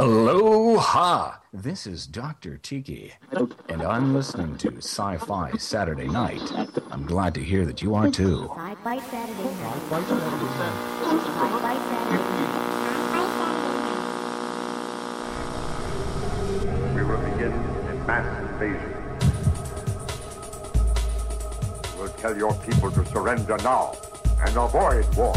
Aloha! This is Dr. Tiki, and I'm listening to Sci Fi Saturday Night. I'm glad to hear that you are too. Sci Fi Saturday Night. Sci Fi Saturday We will begin a mass invasion. We'll tell your people to surrender now and avoid war.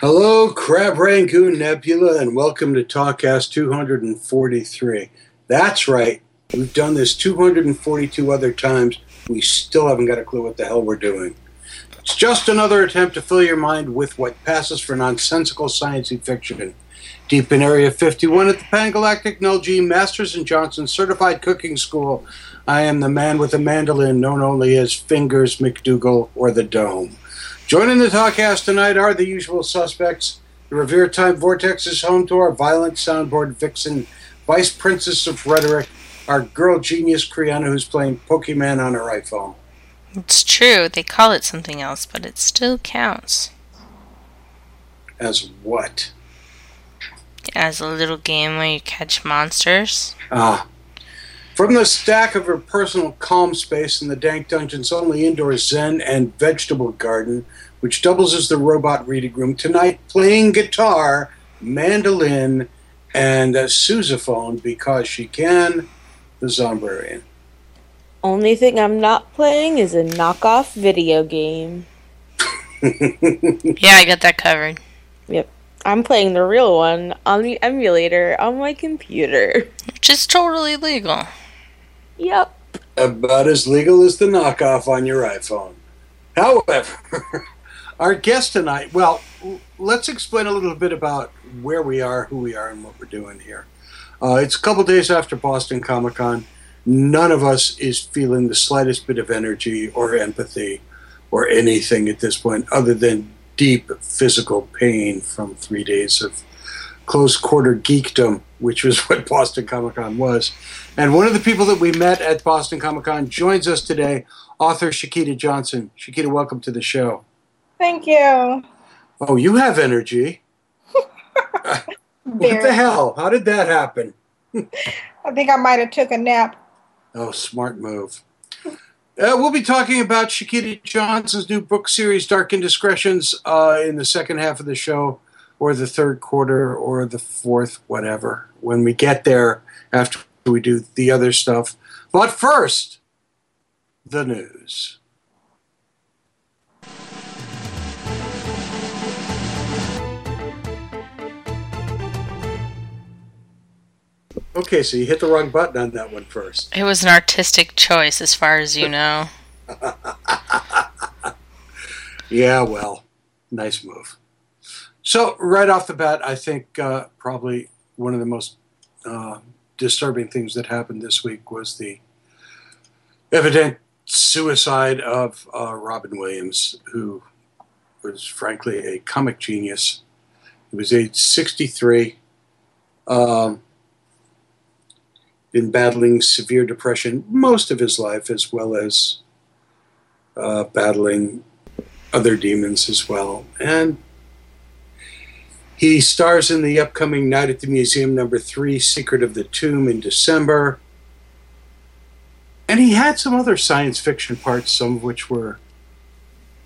Hello, Crab Rangoon Nebula, and welcome to Talkcast 243. That's right, we've done this 242 other times. We still haven't got a clue what the hell we're doing. It's just another attempt to fill your mind with what passes for nonsensical science fiction. Deep in Area 51 at the Pangalactic Null G Masters and Johnson Certified Cooking School, I am the man with a mandolin known only as Fingers McDougal or the Dome. Joining the talkcast tonight are the usual suspects. The Revere Time Vortex is home to our violent soundboard vixen, Vice Princess of Rhetoric, our girl genius Kriana, who's playing Pokemon on her iPhone. It's true, they call it something else, but it still counts. As what? As a little game where you catch monsters. Ah. From the stack of her personal calm space in the Dank Dungeon's only indoor Zen and vegetable garden, which doubles as the robot reading room, tonight playing guitar, mandolin, and a sousaphone because she can, the Zombrarian. Only thing I'm not playing is a knockoff video game. Yeah, I got that covered. Yep. I'm playing the real one on the emulator on my computer. Which is totally legal. Yep. About as legal as the knockoff on your iPhone. However, our guest tonight, well, let's explain a little bit about where we are, who we are, and what we're doing here. Uh, it's a couple days after Boston Comic Con. None of us is feeling the slightest bit of energy or empathy or anything at this point other than deep physical pain from three days of close quarter geekdom, which was what Boston Comic Con was. And one of the people that we met at Boston Comic Con joins us today, author Shakita Johnson. Shakita, welcome to the show. Thank you. Oh, you have energy. what the hell? How did that happen? I think I might have took a nap. Oh, smart move. Uh, we'll be talking about Shakita Johnson's new book series, Dark Indiscretions, uh, in the second half of the show, or the third quarter, or the fourth, whatever, when we get there after we do the other stuff. But first, the news. Okay, so you hit the wrong button on that one first. It was an artistic choice, as far as you know. Yeah, well, nice move. So, right off the bat, I think uh, probably one of the most uh, disturbing things that happened this week was the evident suicide of uh, Robin Williams, who was frankly a comic genius. He was age 63, um, been battling severe depression most of his life, as well as uh, battling other demons as well. And he stars in the upcoming Night at the Museum number three, Secret of the Tomb, in December. And he had some other science fiction parts, some of which were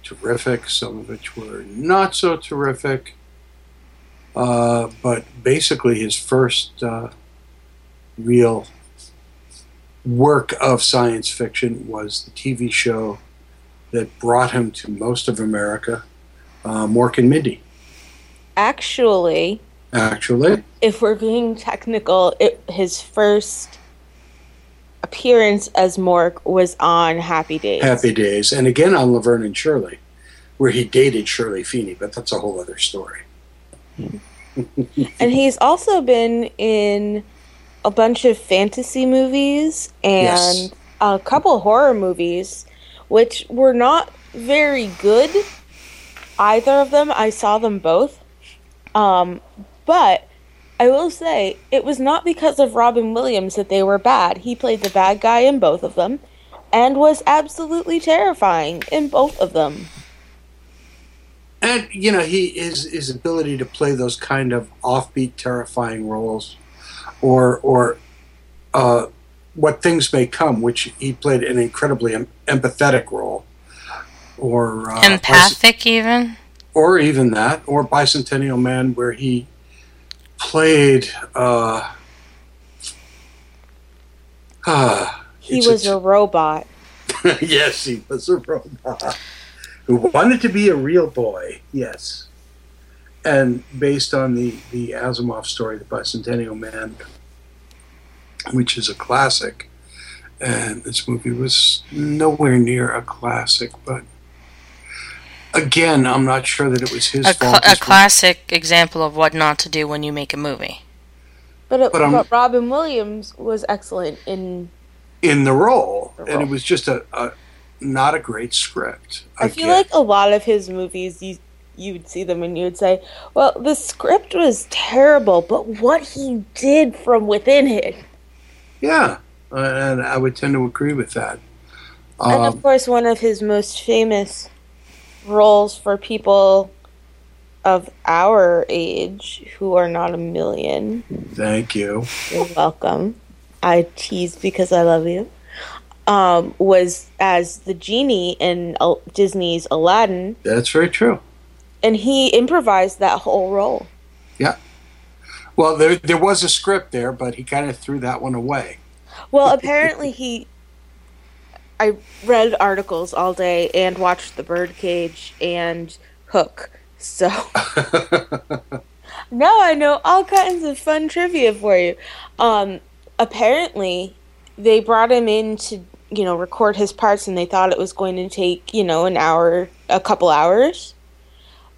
terrific, some of which were not so terrific. Uh, but basically, his first uh, real work of science fiction was the TV show that brought him to most of America, uh, Mork and Mindy. Actually, Actually, if we're being technical, it, his first appearance as Mork was on Happy Days. Happy Days, and again on Laverne and Shirley, where he dated Shirley Feeney, but that's a whole other story. and he's also been in a bunch of fantasy movies and Yes. a couple horror movies, which were not very good. Either of them, I saw them both. Um, but I will say it was not because of Robin Williams that they were bad. He played the bad guy in both of them and was absolutely terrifying in both of them. And you know, he his his ability to play those kind of offbeat, terrifying roles, or or uh, what things may come, which he played an incredibly em- empathetic role, or uh, Empathic, even. Or even that, or Bicentennial Man, where he played. Uh, ah, He was a robot. yes, he was a robot who wanted to be a real boy. Yes, and based on the the Asimov story, The Bicentennial Man, which is a classic, and this movie was nowhere near a classic, but. Again, I'm not sure that it was his A, cl- fault. a This- classic example of what not to do when you make a movie. But, it, But, um, but Robin Williams was excellent in. in the role, The and it was just a, a not a great script. I feel Again. like a lot of his movies, you you would see them and you would say, "Well, the script was terrible, but what he did from within it." yeah, and I would tend to agree with that. and Um, of course, one of his most famous roles for people of our age who are not a million. thank you. You're welcome. I tease because I love you. Um, was as the genie in Disney's Aladdin, That's very true. and he improvised that whole role. Yeah. Well, there there was a script there, but he kind of threw that one away. Well, apparently he. I read articles all day and watched The Birdcage and Hook. So now I know all kinds of fun trivia for you. Um, apparently, they brought him in to you know record his parts, and they thought it was going to take you know an hour, a couple hours.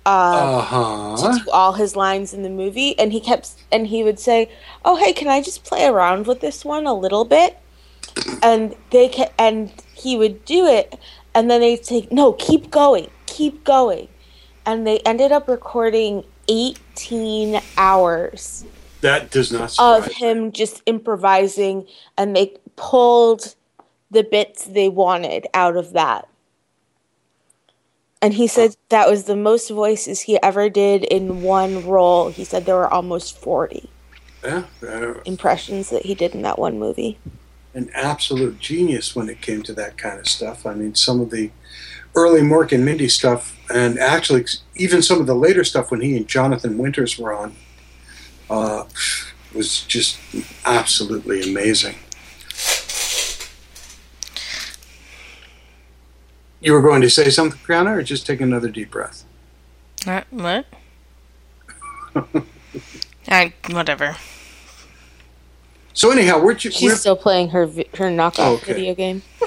Uh, Uh to do all his lines in the movie and he kept and he would say oh hey can i just play around with this one a little bit and they ca- and he would do it and then they'd say no keep going keep going and they ended up recording 18 hours That does not of surprise me. him just improvising and they pulled the bits they wanted out of that. And he said that was the most voices he ever did in one role. He said there were almost 40 Yeah, impressions that he did in that one movie an absolute genius when it came to that kind of stuff. I mean, some of the early Mork and Mindy stuff, and actually even some of the later stuff when he and Jonathan Winters were on, uh, was just absolutely amazing. You were going to say something, Brianna, or just take another deep breath? Uh, what? I, whatever. So anyhow, we're, she's we're still playing her her knockoff Okay. video game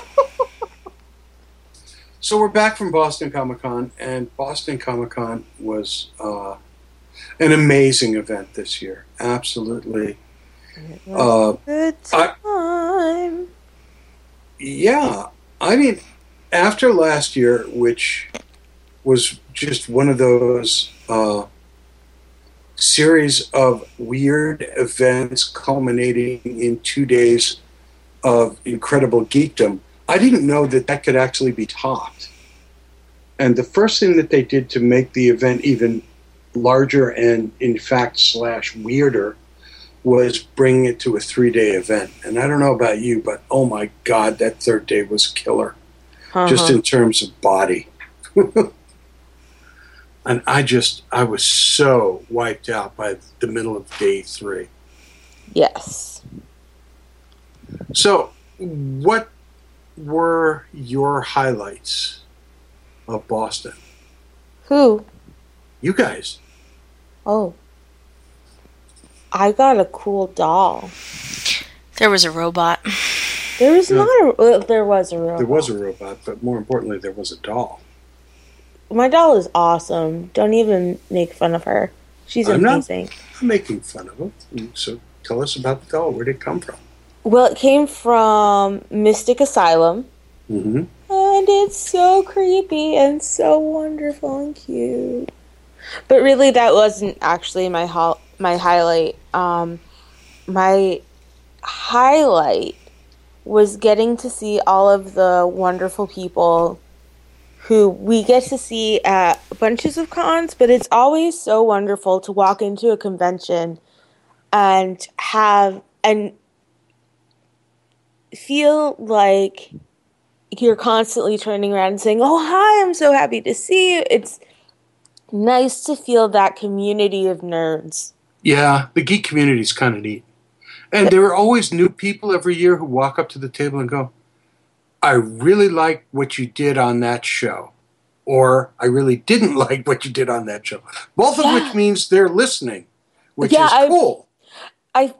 so we're back from Boston Comic Con, and Boston Comic Con was uh, an amazing event this year. Absolutely. Uh, good I- time yeah, I mean, after last year, which was just one of those uh, series of weird events culminating in two days of incredible geekdom, I didn't know that that could actually be topped. And the first thing that they did to make the event even larger and, in fact, slash weirder was bringing it to a three day event. And I don't know about you, but oh my God, that third day was killer, just Uh-huh. in terms of body. and I just, I was so wiped out by the middle of day three. yes So, what were your highlights of Boston? who You guys. oh i got a cool doll There was a robot. there was Yeah. not a there was a robot. There was a robot, but more importantly, there was a doll. My doll is awesome. Don't even make fun of her. She's I'm not- amazing. I'm making fun of her. So tell us about the doll. Where did it come from? Well, it came from Mystic Asylum, Mm-hmm. and it's so creepy and so wonderful and cute. But really, that wasn't actually my ho- my highlight. Um, my highlight was getting to see all of the wonderful people who we get to see at bunches of cons, but it's always so wonderful to walk into a convention and have and feel like you're constantly turning around and saying, "Oh, hi, I'm so happy to see you." It's nice to feel that community of nerds. Yeah, the geek community is kind of neat. And there are always new people every year who walk up to the table and go, I really like what you did on that show. Or I really didn't like what you did on that show. Both of Yeah. which means they're listening, which Yeah, is I've- cool. I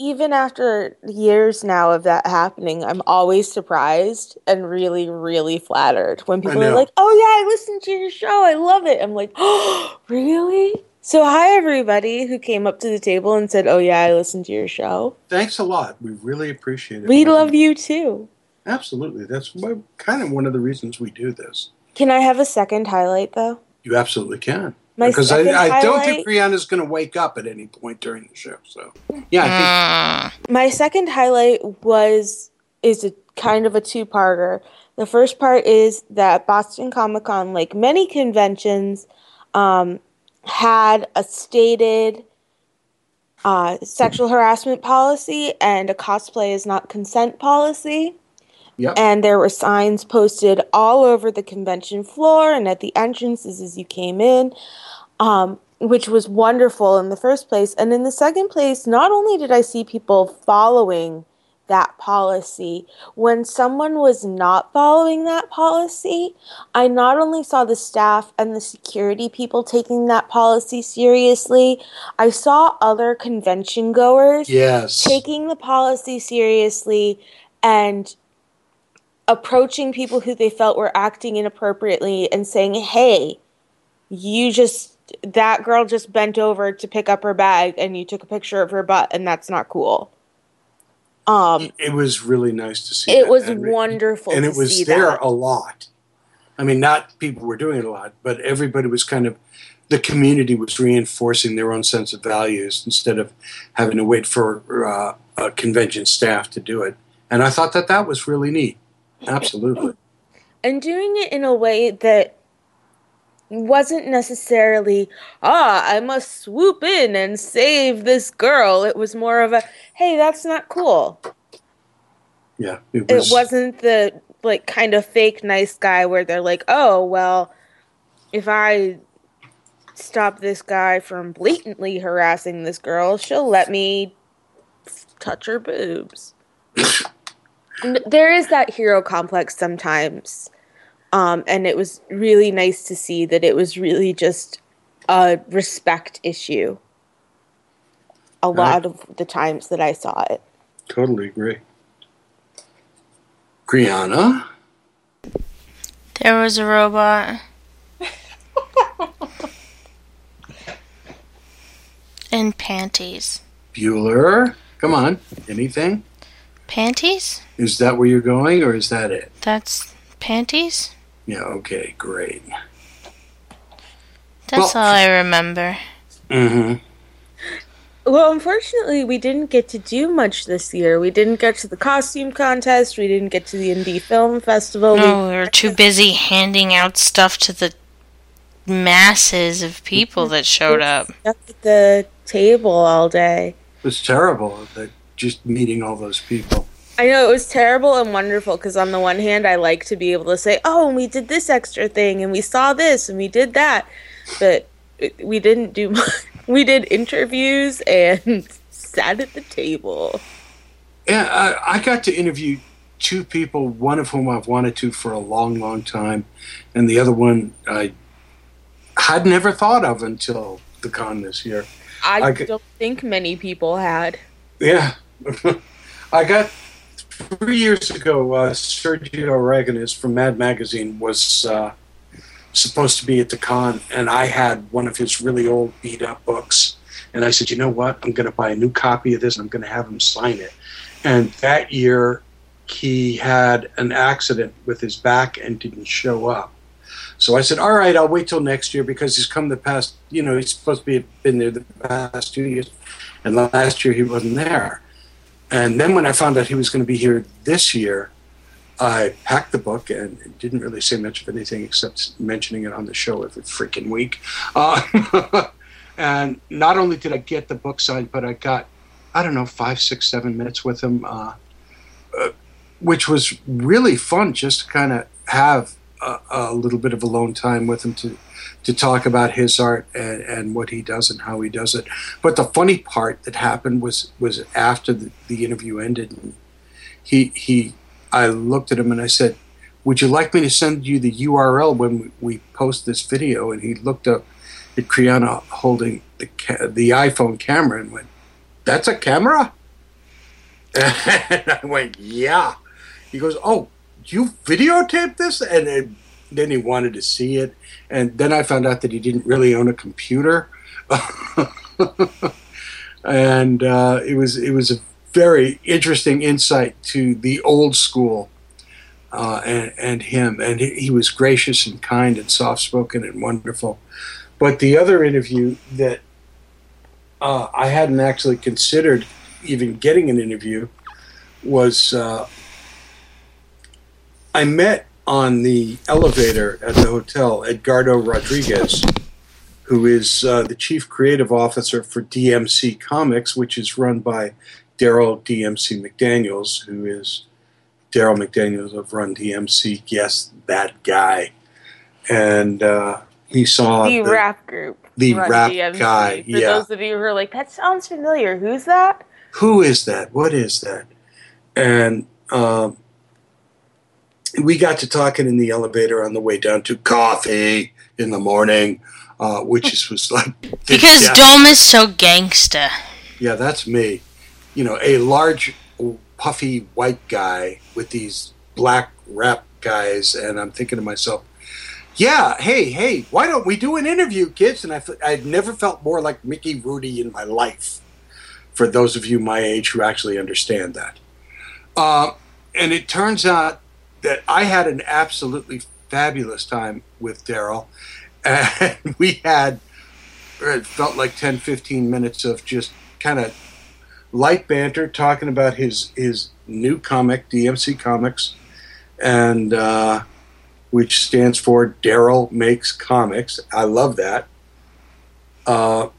even after years now of that happening, I'm always surprised and really, really flattered when people are like, "Oh yeah, I listened to your show. I love it." I'm like, "Oh, really?" So hi everybody who came up to the table and said, "Oh yeah, I listened to your show." Thanks a lot. We really appreciate it. We love you too. Absolutely. That's kind of one of the reasons we do this. Can I have a second highlight though? You absolutely can. My because I, I don't think Brianna's going to wake up at any point during the show. So, yeah, I think My second highlight was is a kind of a two-parter. The first part is that Boston Comic Con, like many conventions, um, had a stated uh, sexual harassment policy and a cosplay is not consent policy. Yep. And there were signs posted all over the convention floor and at the entrances as you came in, um, which was wonderful in the first place. And in the second place, not only did I see people following that policy, when someone was not following that policy, I not only saw the staff and the security people taking that policy seriously, I saw other convention goers Yes. taking the policy seriously and approaching people who they felt were acting inappropriately and saying, "Hey, you just that girl just bent over to pick up her bag and you took a picture of her butt and that's not cool." Um it was really nice to see. it that. was And- wonderful and it was there that. a lot. I mean, not people were doing it a lot, but everybody was kind of the community was reinforcing their own sense of values instead of having to wait for uh, a convention staff to do it. And I thought that that was really neat. Absolutely. and doing it in a way that wasn't necessarily ah i must swoop in and save this girl it was more of a hey that's not cool Yeah, it it was. wasn't the like kind of fake nice guy where they're like oh well if i stop this guy from blatantly harassing this girl she'll let me touch her boobs there is that hero complex sometimes um, and it was really nice to see that it was really just a respect issue a lot of the times that i saw it Totally agree. Brianna, There was a robot. In panties. Bueller, come on. Anything? Panties? Is that where you're going, or is that it? That's panties? Yeah. Okay. Great. That's Well- all I remember. Mm-hmm. Well, unfortunately, we didn't get to do much this year. We didn't get to the costume contest. We didn't get to the indie film festival. No, we were too busy handing out stuff to the masses of people that showed up. Stuck at the table all day. It was terrible that just meeting all those people. I know it was terrible and wonderful because on the one hand, I like to be able to say, "Oh, and we did this extra thing, and we saw this, and we did that," but we didn't do much. We did interviews and sat at the table. Yeah, I, I got to interview two people, one of whom I've wanted to for a long, long time, and the other one I had never thought of until the con this year. I, I could- don't think many people had. Yeah, I got three years ago. Uh, Sergio Aragonés from Mad Magazine was uh, supposed to be at the con, and I had one of his really old beat up books. And I said, you know what? I'm going to buy a new copy of this, and I'm going to have him sign it. And that year, he had an accident with his back and didn't show up. So I said, all right, I'll wait till next year because he's come the past, you know, he's supposed to be been there the past two years, and last year he wasn't there. And then when I found out he was going to be here this year, I packed the book and didn't really say much of anything except mentioning it on the show every freaking week. Uh, and not only did I get the book signed, but I got, I don't know, five, six, seven minutes with him, uh, uh, which was really fun just to kind of have a, little bit of alone time with him to, to talk about his art and, and what he does and how he does it. But the funny part that happened was, was after the, the interview ended, and he, he, I looked at him and I said, would you like me to send you the URL when we post this video? And he looked up at Kriana holding the the iPhone camera and went, "That's a camera." And I went, "Yeah." He goes, "Oh, you videotaped this?" And then, then he wanted to see it, and then I found out that he didn't really own a computer, and uh, it was it was a very interesting insight to the old school. Uh, and, and him, and he, he was gracious and kind and soft spoken and wonderful. But the other interview that uh, I hadn't actually considered even getting an interview was uh, I met on the elevator at the hotel Edgardo Rodriguez, who is uh, the chief creative officer for DMC Comics, which is run by Daryl DMC McDaniels, who is Daryl McDaniels of Run DMC. Yes, that guy. And uh, he saw the, the rap group. The rap DMC. guy. For yeah. those of you who are like, that sounds familiar. Who's that? Who is that? What is that? And um, we got to talking in the elevator on the way down to coffee in the morning, uh, which is, was like because death. Dome is so gangsta. Yeah, that's me. You know, a large, puffy white guy with these black rap guys, and I'm thinking to myself, yeah, hey, hey, why don't we do an interview, kids? And I, I'd never felt more like Mickey Rooney in my life, for those of you my age who actually understand that. Uh, and it turns out that I had an absolutely fabulous time with Daryl. And we had, it felt like 10, 15 minutes of just kind of light banter talking about his, his new comic, DMC Comics. And, uh, which stands for Daryl Makes Comics. I love that. Uh,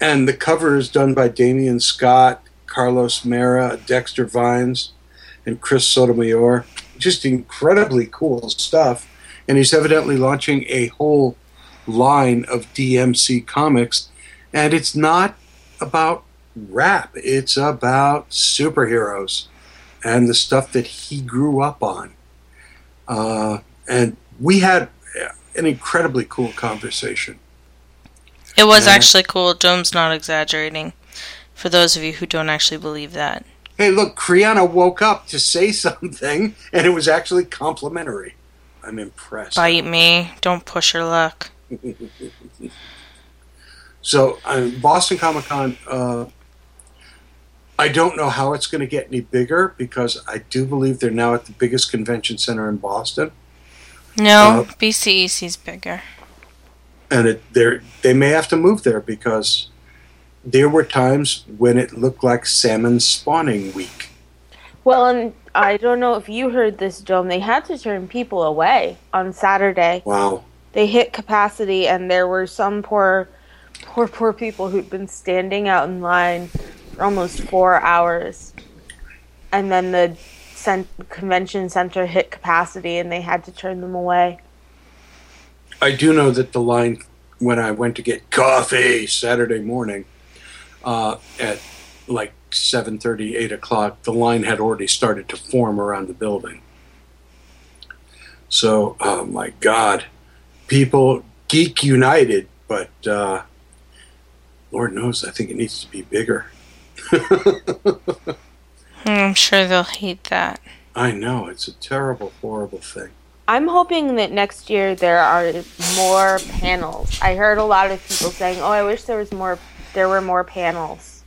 and the cover is done by Damion Scott, Carlos Mera, Dexter Vines, and Chris Sotomayor. Just incredibly cool stuff. And he's evidently launching a whole line of DMC comics. And it's not about rap, it's about superheroes and the stuff that he grew up on. Uh, and we had an incredibly cool conversation. It was and actually cool. Dome's not exaggerating. For those of you who don't actually believe that. Hey, look, Kriana woke up to say something, and it was actually complimentary. I'm impressed. Bite me. Don't push your luck. so, um, Boston Comic Con, uh, I don't know how it's going to get any bigger because I do believe they're now at the biggest convention center in Boston. No, uh, is bigger. And it, they may have to move there because there were times when it looked like salmon spawning week. Well, and I don't know if you heard this, Dome. They had to turn people away on Saturday. Wow. They hit capacity, and there were some poor, poor, poor people who'd been standing out in line for almost four hours. And then the cent- convention center hit capacity and they had to turn them away. I do know that the line when I went to get coffee Saturday morning uh, at like 7.30, 8 o'clock, the line had already started to form around the building. So, oh my God, people geek united, but uh, Lord knows I think it needs to be bigger. I'm sure they'll hate that. I know it's a terrible, horrible thing. I'm hoping that next year there are more panels. I heard a lot of people saying, "Oh, I wish there was more. There were more panels."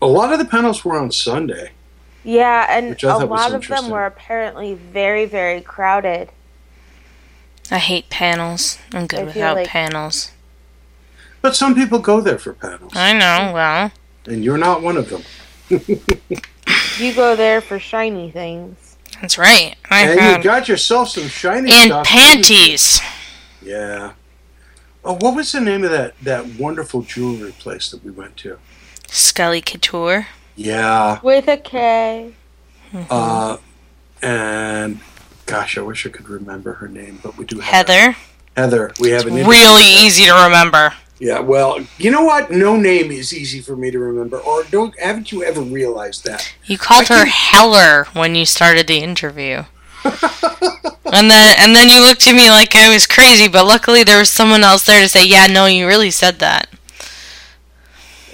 A lot of the panels were on Sunday. Yeah, and Which I a thought was lot of them were apparently very, very crowded. I hate panels. I'm good I without like- panels. But some people go there for panels, I know. Well, and you're not one of them. You go there for shiny things. that's right. I and had you got yourself some shiny and stuff. panties. Yeah. Oh, what was the name of that that wonderful jewelry place that we went to? Skully Couture. Yeah. With a K. Uh, and gosh, I wish I could remember her name, but we do have Heather. Heather. We have an interview Really easy to remember. Yeah. Well, you know what? No name is easy for me to remember. Or don't haven't you ever realized that? You called I her think- Heller when you started the interview. and then and then you looked at me like I was crazy, but luckily there was someone else there to say, "Yeah, no, you really said that."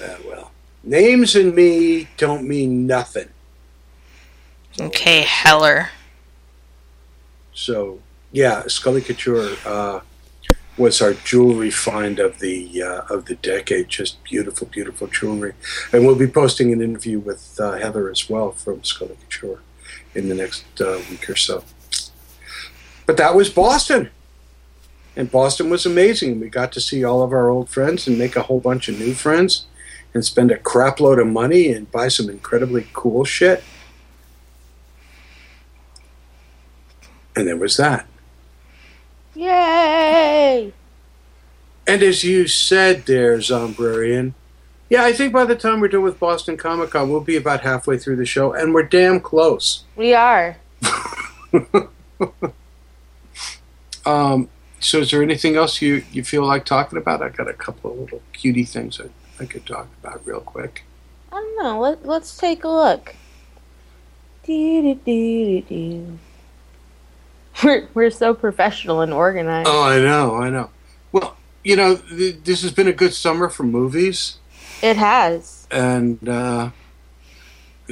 Uh, well, names and me don't mean nothing. Okay, Heller. So yeah, Skully Couture uh, was our jewelry find of the uh, of the decade. Just beautiful, beautiful jewelry, and we'll be posting an interview with uh, Heather as well from Skully Couture in the next uh, week or so. But that was Boston, and Boston was amazing. We got to see all of our old friends and make a whole bunch of new friends, and spend a crap load of money and buy some incredibly cool shit. And there was that. Yay! And as you said there, Zombrarian, yeah, I think by the time we're done with Boston Comic Con, we'll be about halfway through the show, and we're damn close. We are. Um, so, is there anything else you, you feel like talking about? I got a couple of little cutie things I, I could talk about real quick. I don't know. Let, let's take a look. We're, we're so professional and organized. Oh, I know, I know. Well, you know, th- this has been a good summer for movies, It has. and uh,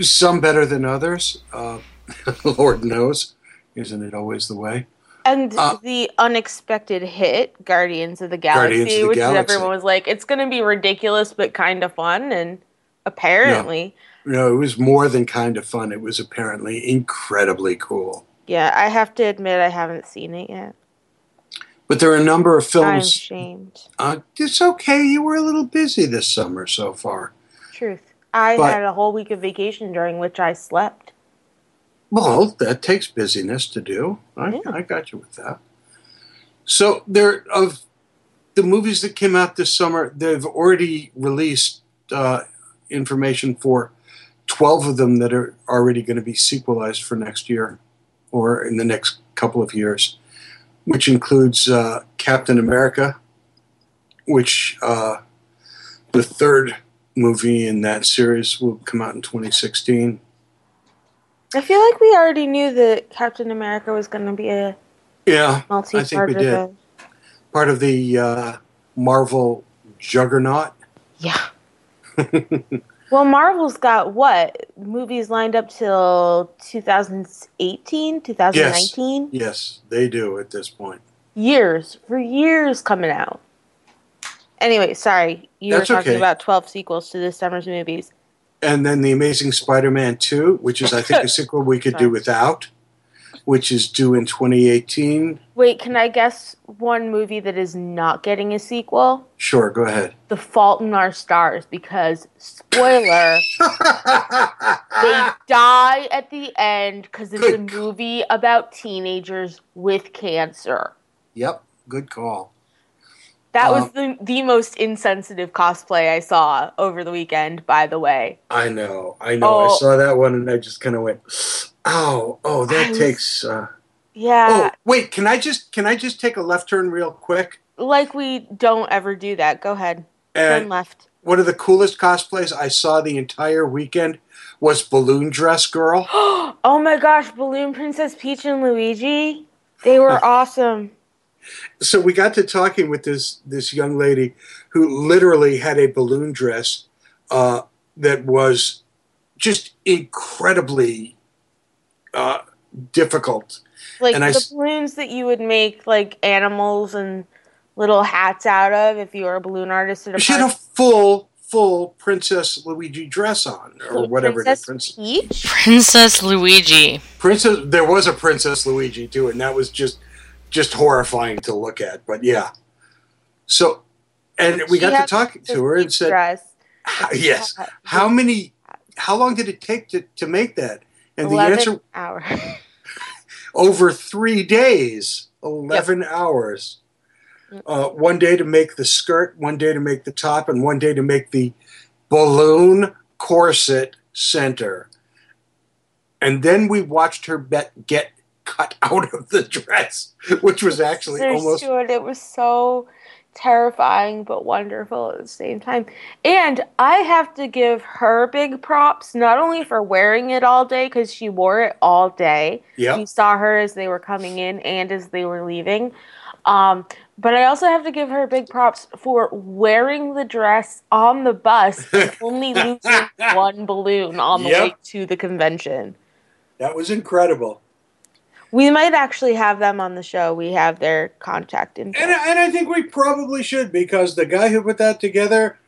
some better than others. Uh, Lord knows, isn't it always the way? And Uh, the unexpected hit, Guardians of the Galaxy, of the which Galaxy. everyone was like, it's going to be ridiculous but kind of fun. And apparently, No, it was more than kind of fun. It was apparently incredibly cool. yeah, I have to admit I haven't seen it yet. But there are a number of films. I'm ashamed. Uh, it's okay. You were a little busy this summer so far. Truth. I But- had a whole week of vacation during which I slept. Well, that takes busyness to do. I, Yeah. I got you with that. So there of the movies that came out this summer, they've already released uh, information for twelve of them that are already going to be sequelized for next year or in the next couple of years, which includes uh, Captain America, which uh, the third movie in that series will come out in 2016. I feel like we already knew that Captain America was going to be a Yeah, multi I think we did. part. Part of the uh, Marvel juggernaut. Yeah. Well, Marvel's got what movies lined up till 2018, 2019 Yes, they do at this point. years for years coming out. Anyway, sorry, you That's were talking okay. about 12 sequels to this summer's movies. And then the Amazing Spider-Man 2, which is I think a sequel we could do without, which is due in 2018. Wait, can I guess one movie that is not getting a sequel? Sure, go ahead. The Fault in Our Stars, because spoiler, they die at the end because it's Good a movie about teenagers with cancer. Yep, good call. That Um, was the the most insensitive cosplay I saw over the weekend. By the way, I know, I know. I Oh. saw that one and I just kind of went, "Oh, oh, that was- takes." Uh... yeah, Oh, wait, can I just can I just take a left turn real quick? like we don't ever do that. Go ahead, turn left. one of the coolest cosplays I saw the entire weekend was Balloon Dress Girl. oh my gosh, Balloon Princess Peach and Luigi, they were awesome. So we got to talking with this this young lady who literally had a balloon dress uh, that was just incredibly uh, difficult Like And the s- balloons that you would make like animals and little hats out of if you were a balloon artist at a She had a full, full Princess Luigi dress on, or whatever it is. Princess Princess, Peach? Princess Luigi. Princess. There was a Princess Luigi too, and that was just, just horrifying to look at. But yeah. So, and we She got to talk to her and said, dress. "Yes, how many? How long did it take to to make that?" And the answer hours. over three days, 11 hours. Uh, one day to make the skirt, one day to make the top, and one day to make the balloon corset center. And then we watched her bet get cut out of the dress, which was actually There's almost. it. It was so terrifying but wonderful at the same time. And I have to give her big props, not only for wearing it all day, because she wore it all day. Yep. You saw her as they were coming in and as they were leaving. Um, but I also have to give her big props for wearing the dress on the bus and only losing one balloon on the Yep. way to the convention. That was incredible. We might actually have them on the show. We have their contact info. And, and I think we probably should because the guy who put that together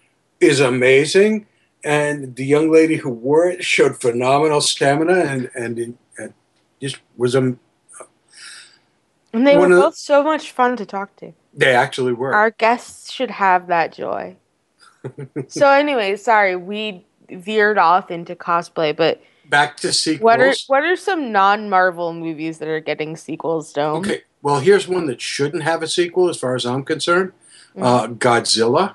is amazing. And the young lady who wore it showed phenomenal stamina and, and, and just was a. And they were of the- both so much fun to talk to. They actually were. Our guests should have that joy. so, anyway, sorry, we veered off into cosplay, but Back to sequels. what are what are some non-Marvel movies that are getting sequels? Dome. Okay, well, here's one that shouldn't have a sequel, as far as I'm concerned. Uh, Godzilla.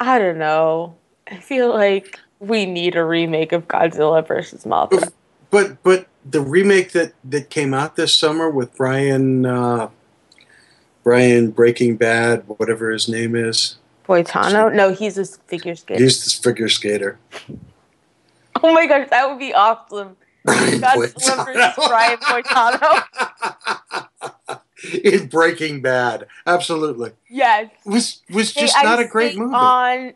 I don't know. I feel like we need a remake of Godzilla versus Mothra. But but the remake that that came out this summer with Brian uh, Brian Breaking Bad, whatever his name is, Boitano? No, he's a figure skater. he's this figure skater. Oh my gosh, that would be awesome. Godzilla versus Brian Boitano. in Breaking Bad, absolutely Yes. was was just I not a great movie. On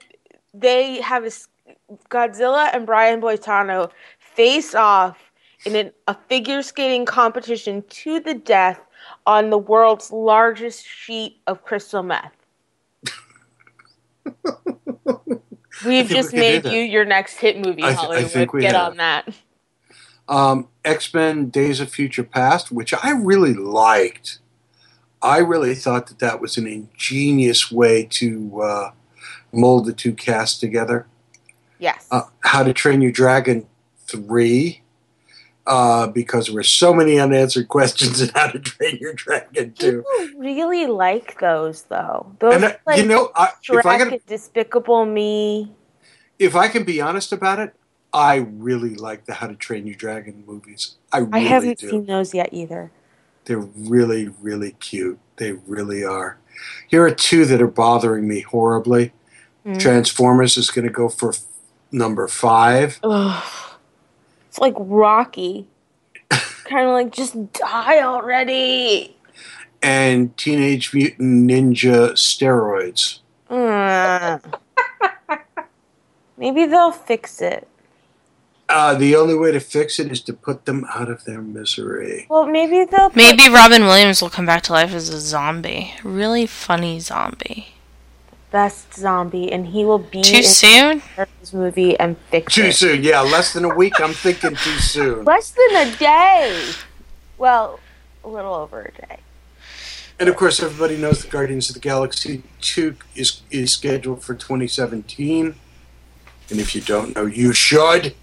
they have a Godzilla and Brian Boitano face off in an, a figure skating competition to the death on the world's largest sheet of crystal meth. We've think we just made you your next hit movie, I th- I Hollywood. think we Get have. on that. um, X Men: Days of Future Past, which I really liked. I really thought that that was an ingenious way to uh, mold the two casts together. Yes. Uh, How to Train Your Dragon three, uh, because there were so many unanswered questions in How to Train Your Dragon two. People really like those though. Those And uh, like you know, I, if I can, Despicable Me. if I can be honest about it, I really like the How to Train Your Dragon movies. I really I haven't do. seen those yet either. They're really, really cute. They really are. Here are two that are bothering me horribly. Mm. Transformers is going to go for f- number five. Ugh. It's like Rocky. kind of like just die already. and Teenage Mutant Ninja Steroids. Uh. Maybe they'll fix it. Uh, the only way to fix it is to put them out of their misery. Well, maybe they'll. put Maybe Robin Williams will come back to life as a zombie. Really funny zombie. Best zombie, and he will be Too in soon? this movie and fix Too it. soon, yeah. Less than a week. I'm thinking too soon. Less than a day. Well, a little over a day. And of course, everybody knows the Guardians of the Galaxy 2 is, is scheduled for 2017. And if you don't know, you should.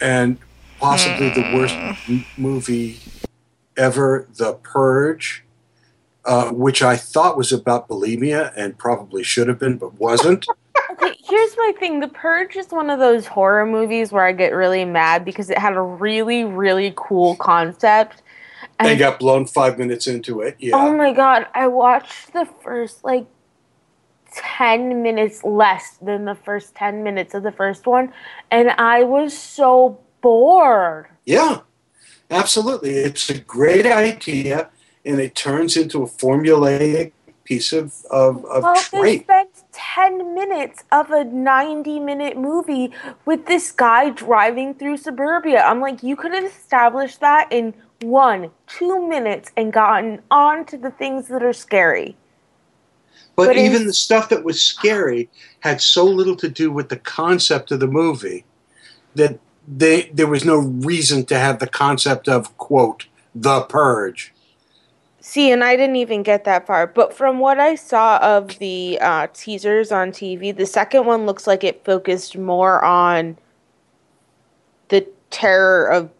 And possibly the worst m- movie ever, The Purge, uh, which I thought was about bulimia and probably should have been, but wasn't. Okay, here's my thing. The Purge is one of those horror movies where I get really mad because it had a really, really cool concept. They And- got blown five minutes into it. Yeah. Oh my god, I watched the first like 10 minutes less than the first 10 minutes of the first one, and I was so bored. Yeah, absolutely. It's a great idea, and it turns into a formulaic piece of, of, of Well, they trait. spent 10 minutes of a 90 minute movie with this guy driving through suburbia. I'm like, you could have established that in one, two minutes and gotten on to the things that are scary. But, But even the stuff that was scary had so little to do with the concept of the movie that they there was no reason to have the concept of quote the purge. See, and I didn't even get that far. But from what I saw of the uh, teasers on TV, the second one looks like it focused more on the terror of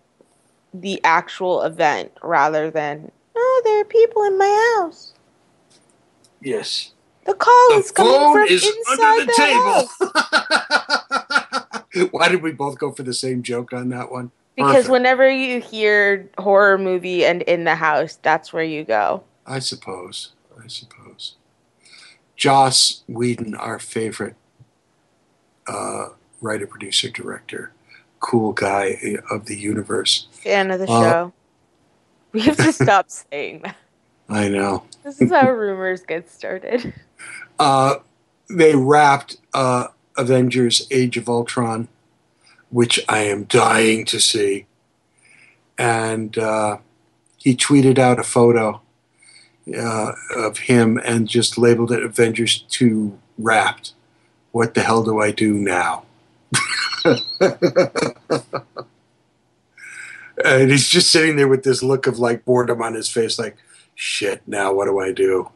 the actual event rather than, oh, there are people in my house. Yes. The call The is coming from is inside the house. table. Why did we both go for the same joke on that one? Because Perfect. whenever you hear horror movie and in the house, that's where you go. I suppose. I suppose. Joss Whedon, our favorite uh, writer, producer, director, cool guy of the universe. Fan of the Uh, show. We have to stop saying that. I know. This is how rumors get started. Uh, they wrapped uh, Avengers Age of Ultron, which I am dying to see. And uh, he tweeted out a photo uh, of him and just labeled it Avengers 2 Wrapped. What the hell do I do now? and he's just sitting there with this look of like boredom on his face, like, shit, now what do I do?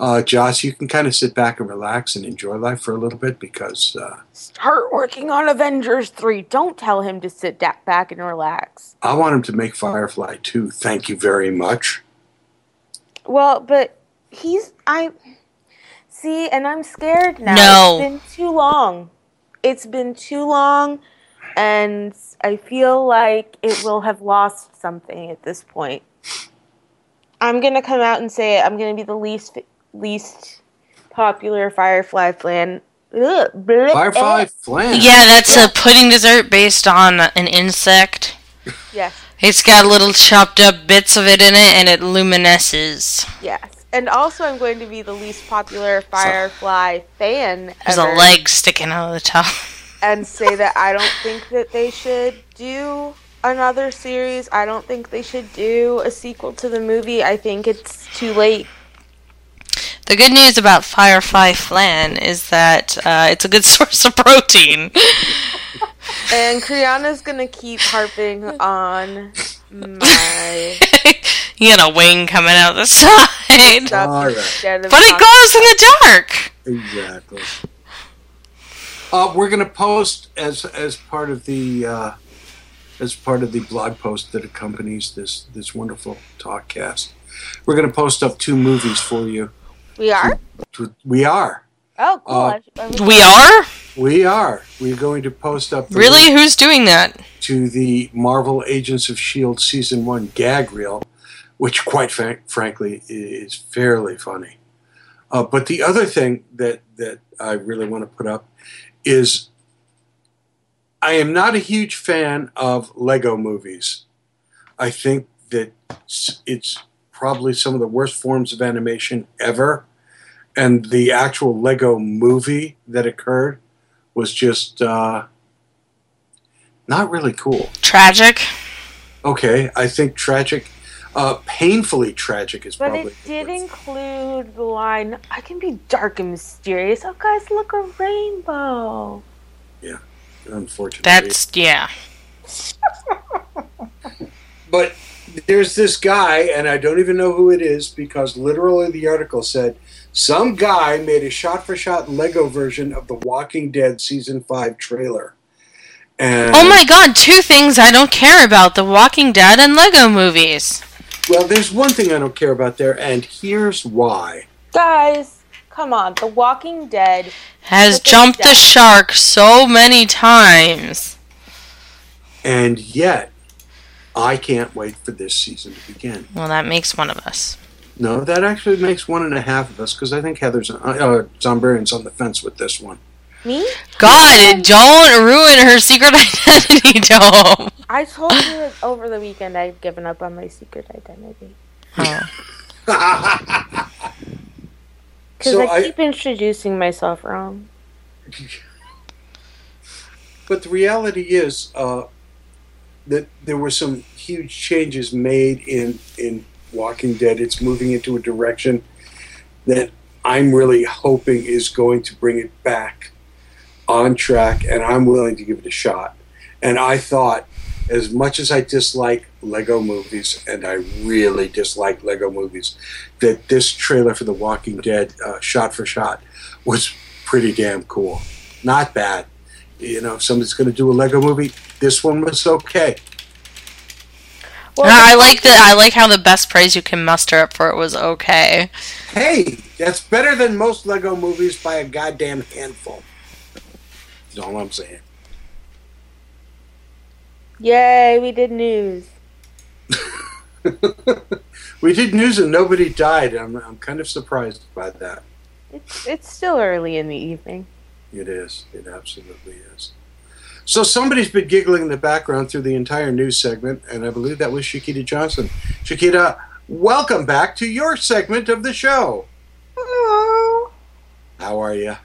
Uh, Joss, you can kind of sit back and relax and enjoy life for a little bit because uh, Start working on Avengers 3. Don't tell him to sit da- back and relax. I want him to make Firefly too. Thank you very much. Well, but he's. I. See, and I'm scared now. No. It's been too long. It's been too long, and I feel like it will have lost something at this point. I'm gonna come out and say it. I'm gonna be the least least popular Firefly fan. Ugh, bleh, Firefly eh. Flan. Yeah, that's a pudding dessert based on an insect. Yes, It's got little chopped up bits of it in it, and it luminesces. yes. And also, I'm going to be the least popular Firefly fan. There's ever. a leg sticking out of the top. and say that I don't think that they should do another series. I don't think they should do a sequel to the movie. I think it's too late. The good news about Firefly flan is that uh, it's a good source of protein. And Kriana's gonna keep harping on my you got a wing coming out the side. stuff All right. But it talking- glows in the dark. Exactly. Uh, we're going to post as as part of the uh, as part of the blog post that accompanies this this wonderful talkcast. We're going to post up two movies for you. We are. We are. Oh, cool. Uh, I- I- We are? We are. We're going to post up the Really? Who's doing that? to the Marvel Agents of Shield season one gag reel, which, quite fran- frankly, is fairly funny. Uh, but the other thing that that I really want to put up is I am not a huge fan of Lego movies. I think that it's probably some of the worst forms of animation ever. And the actual Lego movie that occurred was just uh, not really cool. Tragic. Okay, I think tragic, uh, painfully tragic is But probably. it did include the line, I can be dark and mysterious. Oh, guys, look, a rainbow. Yeah, unfortunately. That's, yeah. But there's this guy, and I don't even know who it is because literally the article said some guy made a shot for shot Lego version of the Walking Dead season 5 trailer. And, Oh my god, two things I don't care about The Walking Dead and Lego movies. Well, there's one thing I don't care about there, and here's why. Guys, come on. The Walking Dead. Has Look at jumped the shark so many times. And yet, I can't wait for this season to begin. Well, that makes one of us. No, that actually makes one and a half of us because I think Heather's uh, uh, Zombarian's on the fence with this one. Me? God, don't ruin her secret identity, Dome. I told you that over the weekend I've given up on my secret identity. Oh. Because So I I- keep introducing myself wrong. But the reality is, uh, that there were some huge changes made in in Walking Dead. It's moving into a direction that I'm really hoping is going to bring it back on track, and I'm willing to give it a shot. And I thought, as much as I dislike Lego movies, and I really dislike Lego movies, that this trailer for The Walking Dead, uh, shot for shot, was pretty damn cool. Not bad. You know, if somebody's going to do a Lego movie, this one was okay. Well, I like that. I like how the best praise you can muster up for it was okay. Hey, that's better than most Lego movies by a goddamn handful. That's all I'm saying. Yay, we did news. we did news and nobody died. I'm, I'm kind of surprised by that. It's it's still early in the evening. It is. It absolutely is. So somebody's been giggling in the background through the entire news segment, and I believe that was Shakita Johnson. Shakita, welcome back to your segment of the show. Hello. How are you?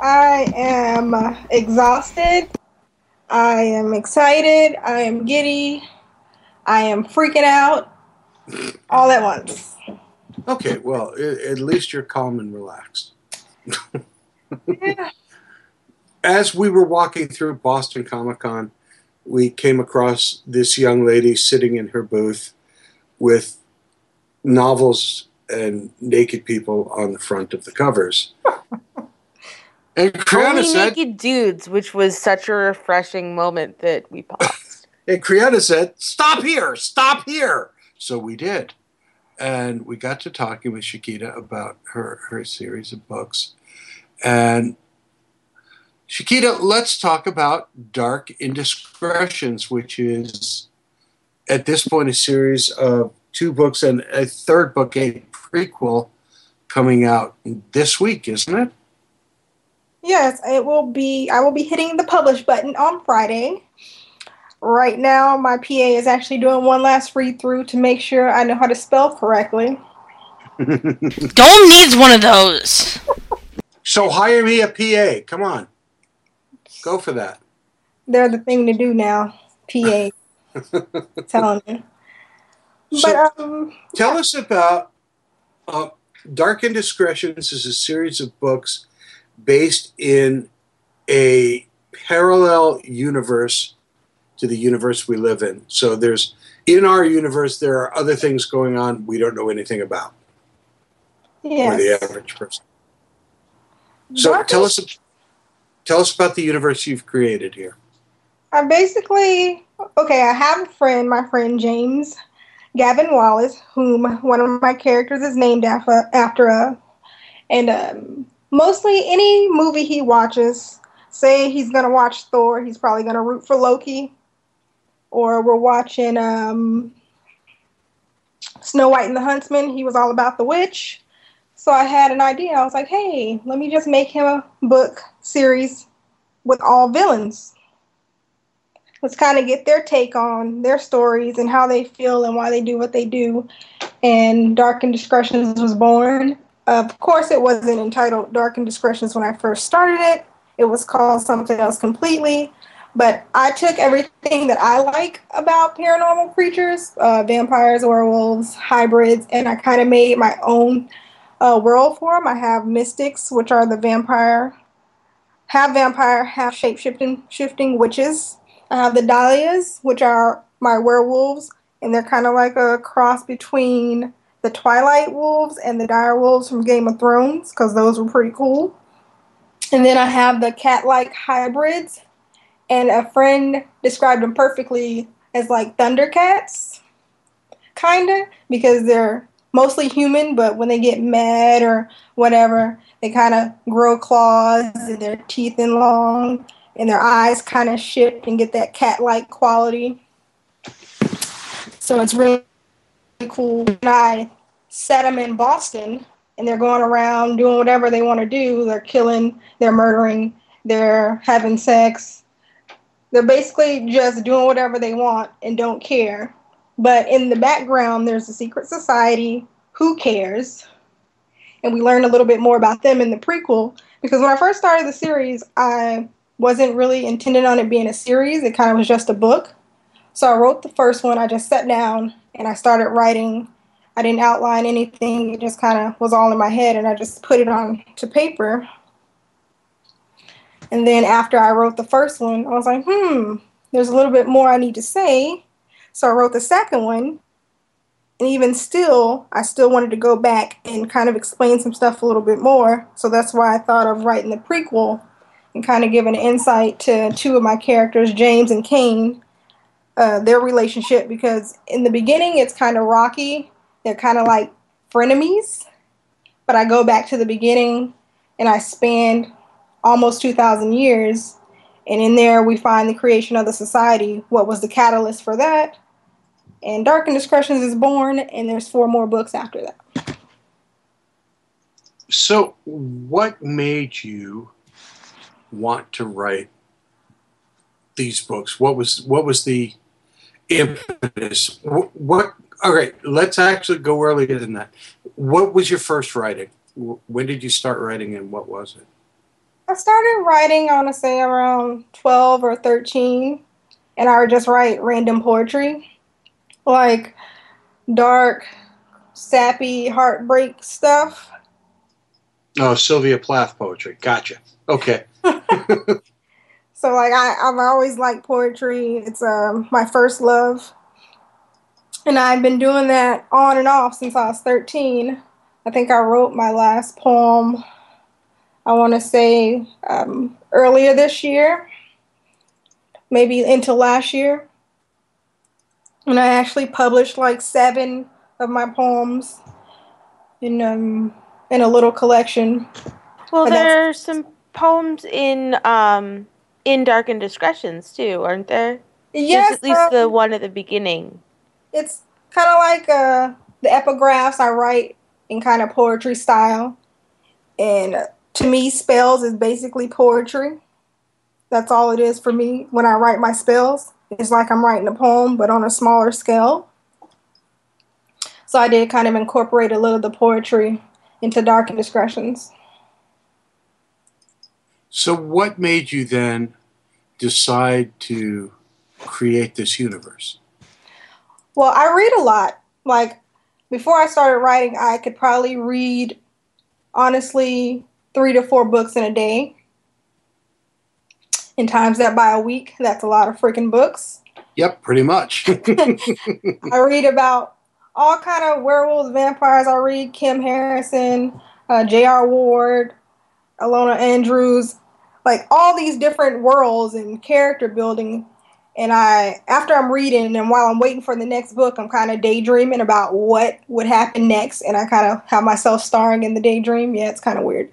I am exhausted. I am excited. I am giddy. I am freaking out. All at once. Okay, well, at least you're calm and relaxed. Yeah. As we were walking through Boston Comic Con, we came across this young lady sitting in her booth with novels and naked people on the front of the covers. And Kriana Only said, naked dudes, which was such a refreshing moment that we paused. and Kriana said, "Stop here! Stop here!" So we did, and we got to talking with Shakita about her her series of books. And Shakita, let's talk about Dark Indiscretions, which is at this point a series of two books and a third book, a prequel, coming out this week, isn't it? Yes, it will be. I will be hitting the publish button on Friday. Right now, my PA is actually doing one last read through to make sure I know how to spell correctly. Dome needs one of those. So hire me a PA. Come on, go for that. They're the thing to do now. PA, telling you. But um, Tell us about uh, Dark Indiscretions is a series of books based in a parallel universe to the universe we live in. So there's in our universe there are other things going on we don't know anything about for the average person. So Dark tell us tell us about the universe you've created here. I basically okay. I have a friend, my friend James Gavin Wallace, whom one of my characters is named after. After and um, mostly any movie he watches, say he's gonna watch Thor, he's probably gonna root for Loki, or we're watching um, Snow White and the Huntsman. He was all about the witch. So I had an idea. I was like, hey, let me just make him a book series with all villains let's kind of get their take on their stories and how they feel and why they do what they do. And Dark Indiscretions was born. Of course, it wasn't entitled Dark Indiscretions when I first started it. It was called something else completely. But I took everything that I like about paranormal creatures, uh, vampires, werewolves, hybrids, and I kind of made my own uh, world for them. I have mystics, which are the vampire, half vampire, half shape shifting witches. I have the Dahlias, which are my werewolves, and they're kind of like a cross between the Twilight Wolves and the Dire Wolves from Game of Thrones, because those were pretty cool. And then I have the cat like hybrids, and a friend described them perfectly as like Thundercats, kinda, because they're mostly human, but when they get mad or whatever, they kind of grow claws and their teeth long and their eyes kind of shift and get that cat-like quality. So it's really cool. And I set them in Boston, and they're going around doing whatever they want to do. They're killing, they're murdering, they're having sex. They're basically just doing whatever they want and don't care. But in the background, there's a secret society. Who cares? And we learn a little bit more about them in the prequel. Because when I first started the series, I wasn't really intended on it being a series. It kind of was just a book. So I wrote the first one. I just sat down and I started writing. I didn't outline anything. It just kind of was all in my head, and I just put it on to paper. And then after I wrote the first one, I was like, hmm, there's a little bit more I need to say. So I wrote the second one. And even still, I still wanted to go back and kind of explain some stuff a little bit more. So that's why I thought of writing the prequel and kind of giving an insight to two of my characters, James and Kane, uh, their relationship. Because in the beginning, it's kind of rocky. They're kind of like frenemies. But I go back to the beginning and I spend almost 2,000 years. And in there, we find the creation of the society. What was the catalyst for that? And Dark Indiscretions is born, and there's four more books after that. So, what made you want to write these books? What was what was the impetus? What, what all right, let's actually go earlier than that. What was your first writing? When did you start writing, and what was it? I started writing, I want to say around 12 or 13, and I would just write random poetry like dark, sappy, heartbreak stuff. Oh, Sylvia Plath poetry. Gotcha. Okay. so like I, I've always liked poetry. It's um my first love. And I've been doing that on and off since I was 13. I think I wrote my last poem, I want to say um, earlier this year, maybe into last year. And I actually published like seven of my poems in um in a little collection. Well, there's some poems in um in Dark Indiscretions too, aren't there? Yes, There's at least um, the one at the beginning. It's kind of like uh, the epigraphs I write in kind of poetry style, and uh, to me, spells is basically poetry. That's all it is for me when I write my spells. It's like I'm writing a poem, but on a smaller scale. So I did kind of incorporate a little of the poetry into Dark Indiscretions. So, what made you then decide to create this universe? Well, I read a lot. Like before I started writing, I could probably read honestly three to four books in a day. And times that by a week, that's a lot of freaking books. Yep, pretty much. I read about all kind of werewolves, vampires. I read Kim Harrison, uh, J.R. Ward, Ilona Andrews, like all these different worlds and character building. And I, after I'm reading and while I'm waiting for the next book, I'm kind of daydreaming about what would happen next, and I kind of have myself starring in the daydream. Yeah, it's kind of weird,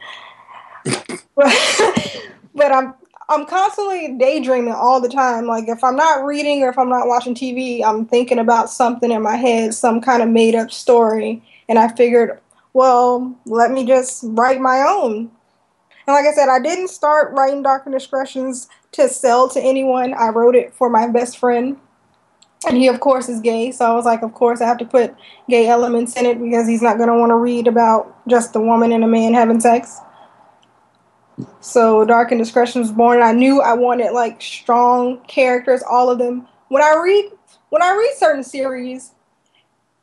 but I'm I'm constantly daydreaming all the time. Like if I'm not reading or if I'm not watching TV, I'm thinking about something in my head, some kind of made up story. And I figured, well, let me just write my own. And like I said, I didn't start writing Dark Indiscretions to sell to anyone. I wrote it for my best friend. And he, of course, is gay. So I was like, of course, I have to put gay elements in it because he's not going to want to read about just a woman and a man having sex. So Dark Indiscretion was born, I knew I wanted like strong characters, all of them. When I read when I read certain series,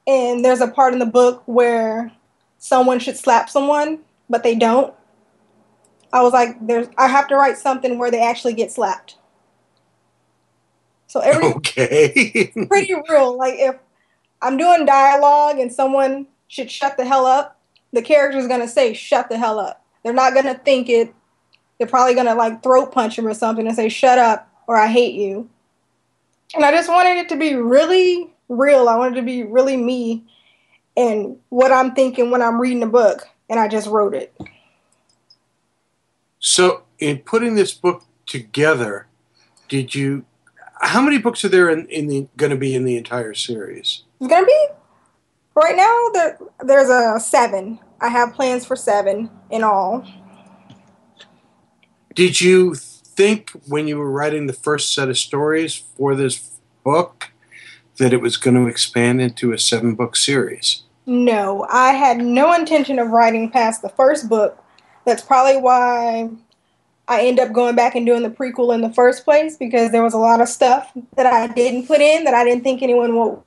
and there's a part in the book where someone should slap someone, but they don't. I was like, there's I have to write something where they actually get slapped. So every okay, pretty real. Like if I'm doing dialogue and someone should shut the hell up, the character's gonna say shut the hell up. They're not gonna think it they're probably gonna like throat punch him or something and say "shut up" or "I hate you." And I just wanted it to be really real. I wanted to be really me and what I'm thinking when I'm reading a book, and I just wrote it. So, in putting this book together, did you? How many books are there in, in the going to be in the entire series? It's gonna be right now. There, there's a seven. I have plans for seven in all. Did you think when you were writing the first set of stories for this book that it was going to expand into a seven book series? No, I had no intention of writing past the first book. That's probably why I end up going back and doing the prequel in the first place because there was a lot of stuff that I didn't put in that I didn't think anyone would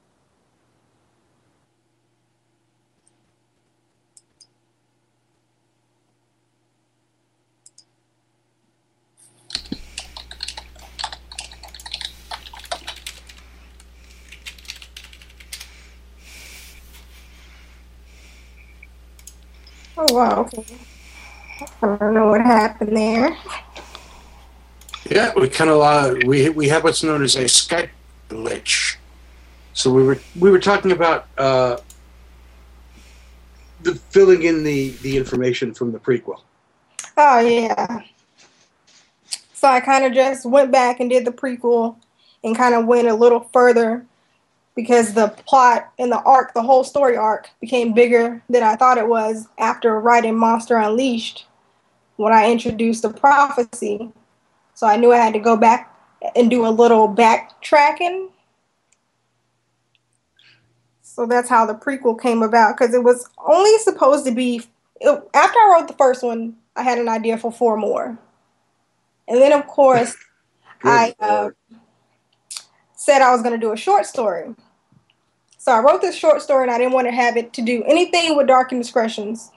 wow, okay. I don't know what happened there. Yeah, we kind of uh, we we have what's known as a Skype glitch. So we were we were talking about uh, the filling in the the information from the prequel. Oh yeah. So I kind of just went back and did the prequel and kind of went a little further because the plot and the arc, the whole story arc, became bigger than I thought it was after writing Monster Unleashed when I introduced the prophecy. So I knew I had to go back and do a little backtracking. So that's how the prequel came about because it was only supposed to be. It, after I wrote the first one, I had an idea for four more. And then, of course, I uh, said I was going to do a short story. So I wrote this short story and I didn't want to have it to do anything with Dark Indiscretions.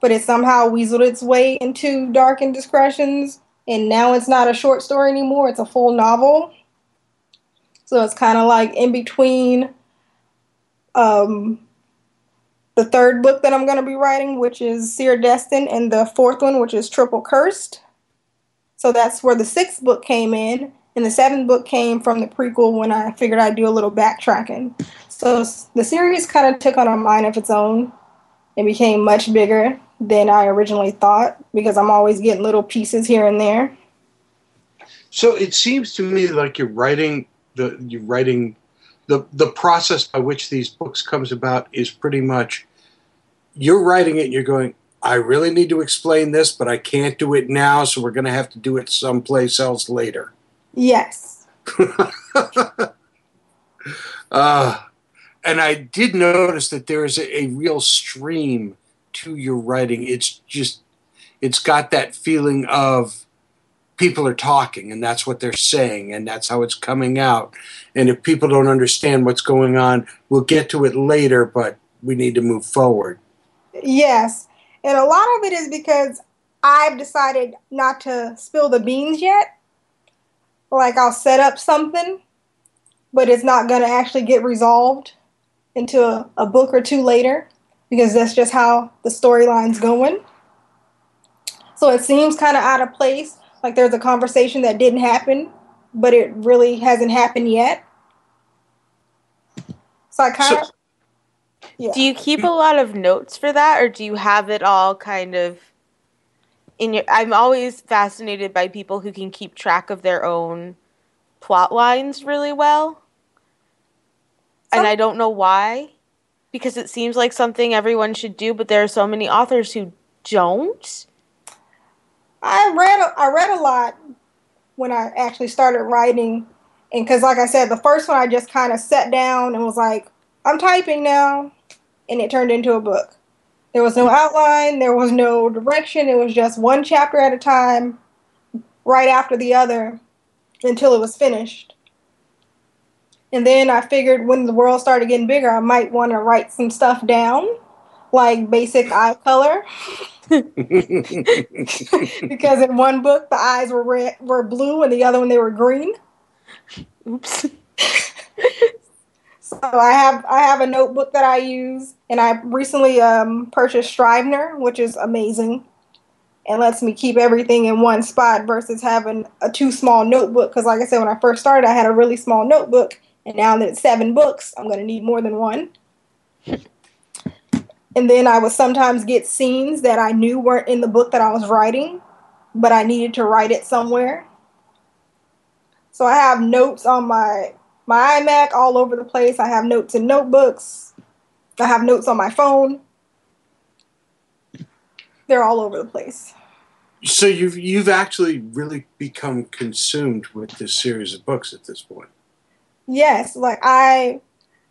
But it somehow weaseled its way into Dark Indiscretions. And now it's not a short story anymore, it's a full novel. So it's kind of like in between um, the third book that I'm going to be writing, which is Seer Destined, and the fourth one, which is Triple Cursed. So that's where the sixth book came in. And the seventh book came from the prequel when I figured I'd do a little backtracking. So the series kind of took on a mind of its own and became much bigger than I originally thought because I'm always getting little pieces here and there. So it seems to me like you're writing the you're writing the the process by which these books comes about is pretty much you're writing it and you're going I really need to explain this but I can't do it now so we're going to have to do it someplace else later. Yes. uh, and I did notice that there is a, a real stream to your writing. It's just, it's got that feeling of people are talking and that's what they're saying and that's how it's coming out. And if people don't understand what's going on, we'll get to it later, but we need to move forward. Yes. And a lot of it is because I've decided not to spill the beans yet. Like I'll set up something, but it's not going to actually get resolved into a, a book or two later because that's just how the storyline's going. So it seems kind of out of place, like there's a conversation that didn't happen, but it really hasn't happened yet. So I kind of. Yeah. Do you keep a lot of notes for that, or do you have it all kind of in your? I'm always fascinated by people who can keep track of their own plot lines really well and I don't know why, because it seems like something everyone should do, but there are so many authors who don't. I read a, I read a lot when I actually started writing, and because like I said, the first one I just kind of sat down and was like, I'm typing now, and it turned into a book. There was no outline, there was no direction. It was just one chapter at a time, right after the other, until it was finished. And then I figured when the world started getting bigger, I might want to write some stuff down, like basic eye color. because in one book the eyes were red, were blue, and the other one they were green. Oops. so I have I have a notebook that I use, and I recently um, purchased Scrivener, which is amazing, and lets me keep everything in one spot versus having a too small notebook. Because like I said, when I first started, I had a really small notebook, and now that it's seven books, I'm going to need more than one. and then I would sometimes get scenes that I knew weren't in the book that I was writing, but I needed to write it somewhere. So I have notes on my my iMac all over the place. I have notes in notebooks. I have notes on my phone. They're all over the place. So you've you've actually really become consumed with this series of books at this point. Yes, like I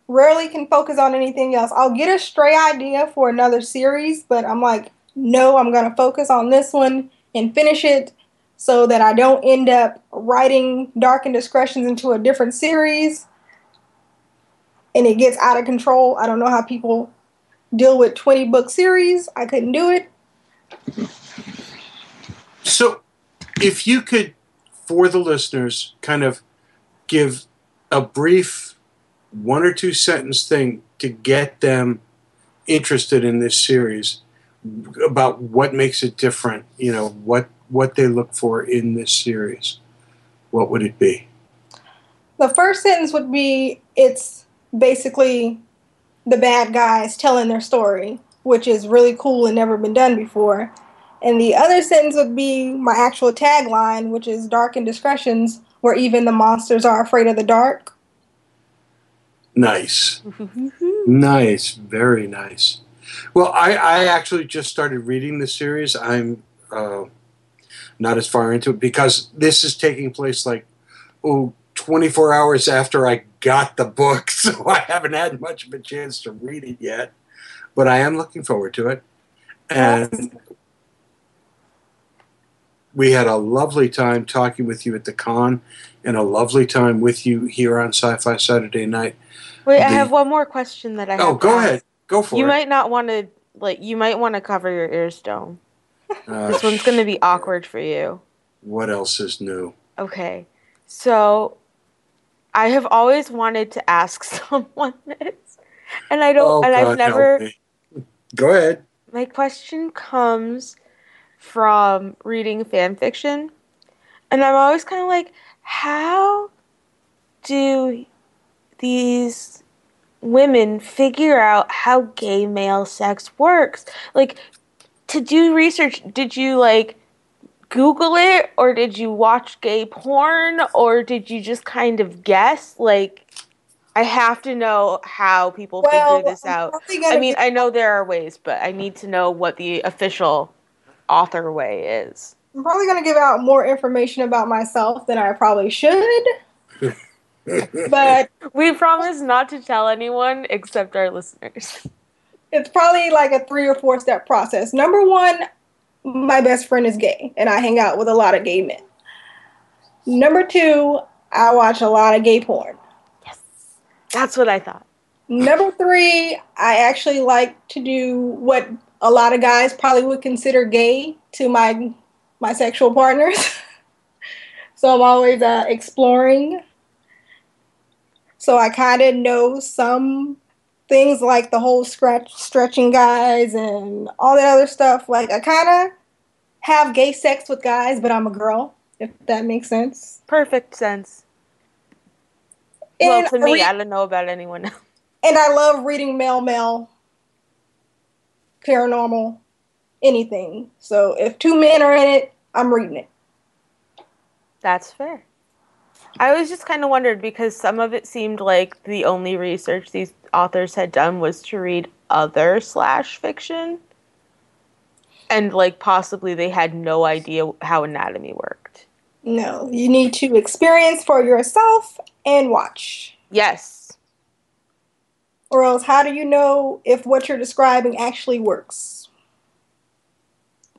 rarely can focus on anything else. I'll get a stray idea for another series, but I'm like, no, I'm going to focus on this one and finish it so that I don't end up writing Dark Indiscretions into a different series and it gets out of control. I don't know how people deal with 20 book series. I couldn't do it. So, if you could, for the listeners, kind of give a brief one or two sentence thing to get them interested in this series about what makes it different, you know, what what they look for in this series, what would it be? The first sentence would be it's basically the bad guys telling their story, which is really cool and never been done before. And the other sentence would be my actual tagline, which is Dark Indiscretions, where even the monsters are afraid of the dark. Nice. nice. Very nice. Well, I, I actually just started reading the series. I'm uh, not as far into it because this is taking place like, oh, 24 hours after I got the book, so I haven't had much of a chance to read it yet. But I am looking forward to it. And we had a lovely time talking with you at the con and a lovely time with you here on Sci Fi Saturday night. Wait, I have one more question that I. Oh, go ahead. Go for You it. You might not want to like. You might want to cover your ears, Dome. Uh, This one's going to be awkward for you. what else is new? Okay, so I have always wanted to ask someone this, and I don't, Oh, and God, I've never. Go ahead. My question comes from reading fan fiction, and I'm always kind of like, how do these women figure out how gay male sex works? Like, to do research, did you like Google it, or did you watch gay porn, or did you just kind of guess? Like, I have to know how people Well, figure this out. I mean, get- I know there are ways, but I need to know what the official author way is. I'm probably going to give out more information about myself than I probably should. but We promise not to tell anyone except our listeners. It's probably like a three or four step process. Number one, my best friend is gay, and I hang out with a lot of gay men. Number two, I watch a lot of gay porn. Yes, that's what I thought. Number three, I actually like to do what a lot of guys probably would consider gay to my my sexual partners. so I'm always uh, exploring. So I kind of know some things like the whole scratch stretching guys and all that other stuff. Like I kind of have gay sex with guys, but I'm a girl. If that makes sense. Perfect sense. Well, to me, read- I don't know about anyone else. and I love reading male mail, paranormal, anything. So if two men are in it, I'm reading it. That's fair. I was just kind of wondered because some of it seemed like the only research these authors had done was to read other slash fiction. And like possibly they had no idea how anatomy worked. No, you need to experience for yourself and watch. Yes. Or else, how do you know if what you're describing actually works?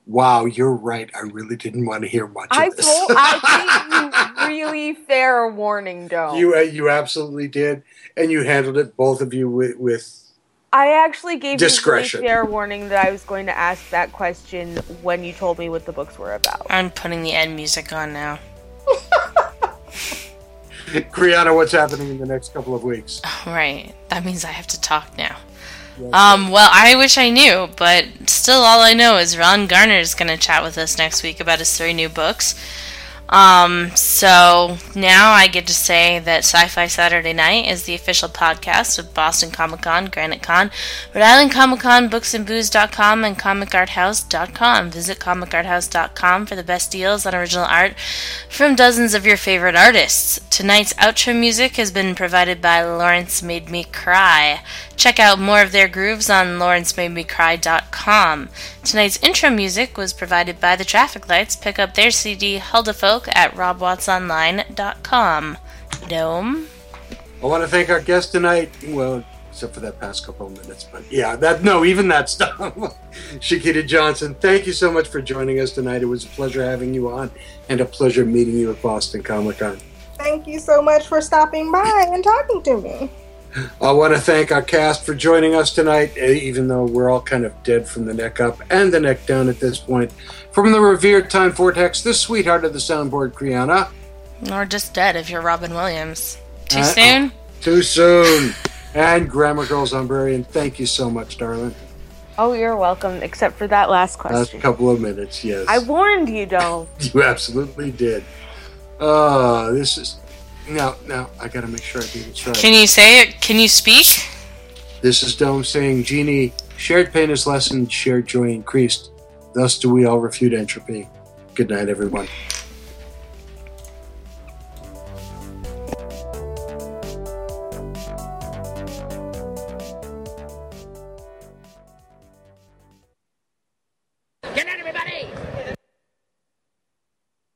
Wow, you're right. I really didn't want to hear much I of this. told I gave you really fair warning, Dome. you uh, you absolutely did, and you handled it, both of you, with, with I actually gave Discretion. you really fair warning that I was going to ask that question when you told me what the books were about. I'm putting the end music on now. Kriana. What's happening in the next couple of weeks? Right. That means I have to talk now. Um, well, I wish I knew, but still all I know is Ron Garner is going to chat with us next week about his three new books. Um, so now I get to say that Sci Fi Saturday Night is the official podcast of Boston Comic Con, Granite Con, Rhode Island Comic Con, booksandbooze.com, and comicarthouse.com. Visit comicarthouse.com for the best deals on original art from dozens of your favorite artists. Tonight's outro music has been provided by Lawrence Made Me Cry. Check out more of their grooves on lawrencemademecry.com. Tonight's intro music was provided by The Traffic Lights. Pick up their CD, Hulda Folk, at robwattsonline.com. Dome? I want to thank our guest tonight. Well, except for that past couple of minutes. But yeah, that no, even that stuff. Shakita Johnson, thank you so much for joining us tonight. It was a pleasure having you on, and a pleasure meeting you at Boston Comic Con. Thank you so much for stopping by and talking to me. I want to thank our cast for joining us tonight, eh, even though we're all kind of dead from the neck up and the neck down at this point. From the revered Time Vortex, the sweetheart of the soundboard, Kriana. Or just dead if you're Robin Williams. Too Uh, soon? Too soon. and Grammar Girls Umbrarian, thank you so much, darling. Oh, you're welcome, except for that last question. Last couple of minutes, yes. I warned you, don't. You absolutely did. Uh, this is. Now, now, I gotta make sure I do this right. Can you say it? Can you speak? This is Dome saying, Genie, shared pain is lessened, shared joy increased. Thus do we all refute entropy. Good night, everyone.